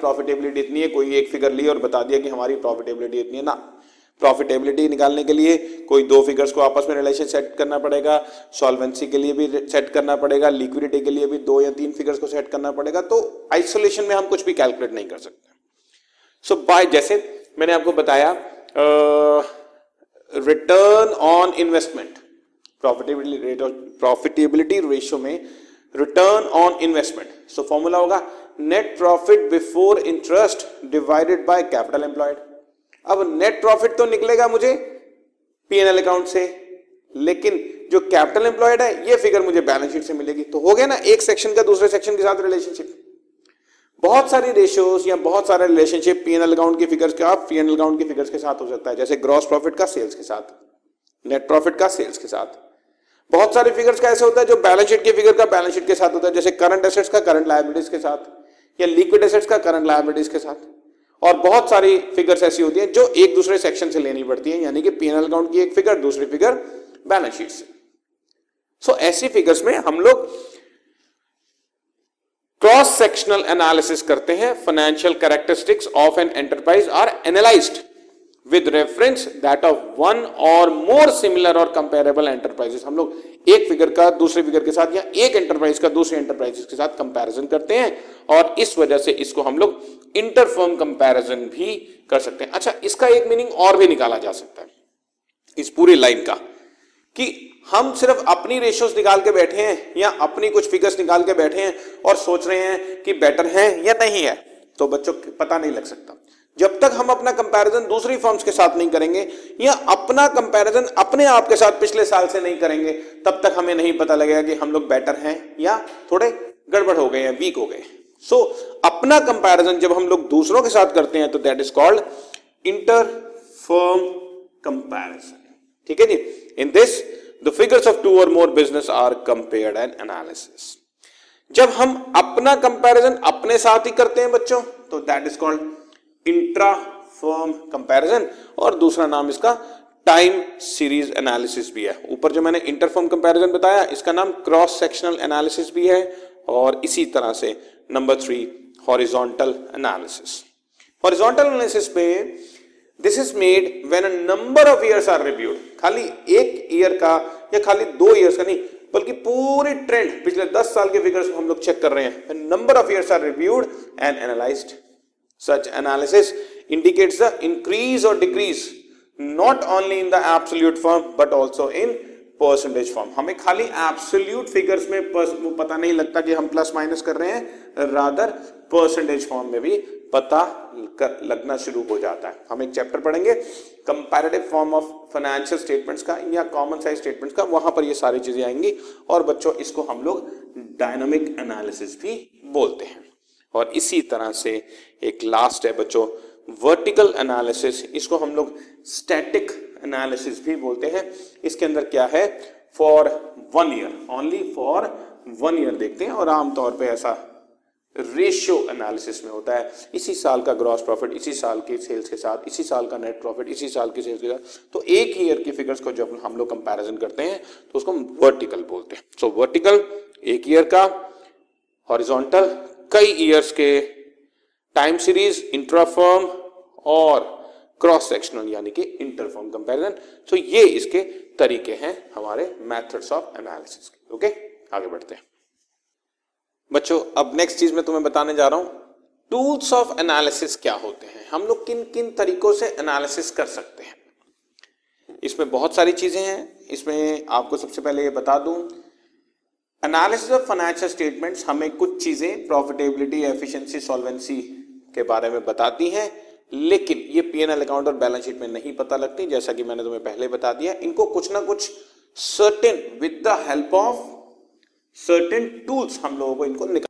Profitability इतनी है कोई एक फिगर ली और बता दिया कि हमारी प्रॉफिटेबिलिटी इतनी है। ना प्रॉफिटेबिलिटी निकालने के लिए कोई दो फिगर्स को आपस में रिलेशन सेट करना पड़ेगा सॉल्वेंसी के लिए भी सेट करना पड़ेगा लिक्विडिटी के लिए भी दो या तीन फिगर्स को सेट करना पड़ेगा तो आइसोलेशन में हम कुछ भी कैलकुलेट नहीं कर सकते। सो so, बाय जैसे मैंने आपको बताया return on investment profitability profitability ratio में return on investment so formula होगा net profit before interest divided by capital employed अब नेट प्रॉफिट तो निकलेगा मुझे पीएनएल अकाउंट से, लेकिन जो कैपिटल एम्प्लॉयड है, ये फिगर मुझे बैलेंस शीट से मिलेगी। तो हो गया ना एक सेक्शन का दूसरे सेक्शन के साथ रिलेशनशिप बहुत सारी रेशियोज या बहुत सारे रिलेशनशिप पीएनएल अकाउंट की फिगर्स का पीएनएल अकाउंट की फिगर्स के साथ हो सकता है। जैसे ग्रॉस प्रॉफिट का सेल्स के साथ नेट प्रॉफिट का सेल्स के साथ। बहुत सारे फिगर्स का ऐसे होता है जो बैलेंस शीट के फिगर का बैलेंस शीट के साथ होता है, जैसे करंट एसेट्स का करंट लाइबिलिटीज के साथ। या लिक्विड एसेट्स का करंट लाइबिलिटीज के साथ। और बहुत सारी फिगर्स ऐसी होती हैं जो एक दूसरे सेक्शन से लेनी पड़ती हैं, यानी कि पीएनएल अकाउंट की एक फिगर दूसरी फिगर बैलेंस शीट से। सो ऐसी फिगर्स में हम लोग क्रॉस सेक्शनल एनालिसिस करते हैं। Financial characteristics of an enterprise are analysed with reference that of one or more similar or comparable enterprises हम लोग एक फिगर का दूसरे फिगर के साथ या एक एंटरप्राइज का दूसरे एंटरप्राइजेस के साथ कंपैरिजन करते हैं और इस वजह से इसको हम लोग इंटरफर्म कंपैरिजन भी कर सकते हैं। अच्छा इसका एक मीनिंग और भी निकाला जा सकता है इस पूरी लाइन का कि हम सिर्फ़ अपनी रेशियोज निकाल के बैठे हैं या अपनी कुछ फिगर्स निकाल के बैठे हैं और सोच रहे हैं कि बेटर है या नहीं है। तो बच्चों, पता नहीं लग सकता। जब तक हम अपना कंपैरिजन दूसरी फर्म्स के साथ नहीं करेंगे या अपना कंपैरिजन अपने आप के साथ पिछले साल से नहीं करेंगे तब तक हमें नहीं पता लगेगा कि हम लोग बेटर हैं या थोड़े गड़बड़ हो गए या वीक हो गए सो so, अपना कंपैरिजन जब हम लोग दूसरों के साथ करते हैं तो that is called inter firm comparison ठीक है जी? In this the figures of two or more business are compared and analysis जब हम अपना कंपैरिजन अपने साथ ही करते हैं बच्चों तो that is called intra firm comparison और दूसरा नाम इसका टाइम सीरीज़ एनालिसिस भी है। ऊपर जो मैंने इंटरफॉर्म कंपैरिजन बताया, इसका नाम क्रॉस सेक्शनल एनालिसिस भी है और इसी तरह से number three horizontal analysis horizontal analysis में this is made when a number of years are reviewed खाली एक ईयर का या खाली दो ईयर्स का नहीं, बल्कि पूरी ट्रेंड पिछले दस साल के फिगर्स हम लोग चेक कर रहे हैं। Number of years are reviewed and analysed such analysis indicates the increase or decrease not only in the absolute form but also in percentage form हमें खाली एब्सोल्यूट फिगर्स में पता नहीं लगता कि हम प्लस माइनस कर रहे हैं रादर परसेंटेज फॉर्म में भी पता लगना शुरू हो जाता है। हम एक चैप्टर पढ़ेंगे comparative form of financial statements का या कॉमन साइज़ स्टेटमेंट्स का, वहाँ पर ये सारी चीज़ें आएँगी, और बच्चों, इसको हम लोग डायनामिक एनालिसिस भी बोलते हैं। और इसी तरह से एक लास्ट है बच्चों वर्टिकल एनालिसिस इसको हम लोग स्टैटिक एनालिसिस भी बोलते हैं। इसके अंदर क्या है? For one year only for one year देखते हैं और आमतौर पे ऐसा रेशियो एनालिसिस में होता है। इसी साल का ग्रॉस प्रॉफिट इसी साल की सेल्स के साथ इसी साल का नेट प्रॉफिट इसी साल की सेल्स के साथ। तो एक ईयर की फिगर्स को जब हम लोग कंपैरिजन करते हैं तो उसको हम वर्टिकल बोलते हैं। सो so, वर्टिकल एक ईयर का हॉरिजॉन्टल कई ईयर्स के टाइम सीरीज़ इंट्राफर्म और क्रॉस सेक्शनल यानी कि इंटरफॉर्म कंपैरिजन सो ये इसके तरीके हैं हमारे मेथड्स ऑफ़ एनालिसिस के। ओके आगे बढ़ते हैं। बच्चों, अब नेक्स्ट चीज़ मैं तुम्हें बताने जा रहा हूँ। टूल्स ऑफ़ एनालिसिस क्या होते हैं? हम लोग किन किन तरीकों से एनालिसिस कर सकते हैं? इसमें बहुत सारी चीज़ें हैं। इसमें आपको सबसे पहले ये बता दूँ एनालिसिस ऑफ़ फाइनेंशियल स्टेटमेंट्स हमें कुछ चीज़ें प्रॉफिटेबिलिटी एफिशिएंसी सॉल्वेंसी के बारे में बताती हैं, लेकिन ये पीएनएल अकाउंट और बैलेंस शीट में नहीं पता लगती, जैसा कि मैंने तुम्हें पहले बता दिया। इनको कुछ ना कुछ certain with the help of certain tools हम लोगों को इनको निकाल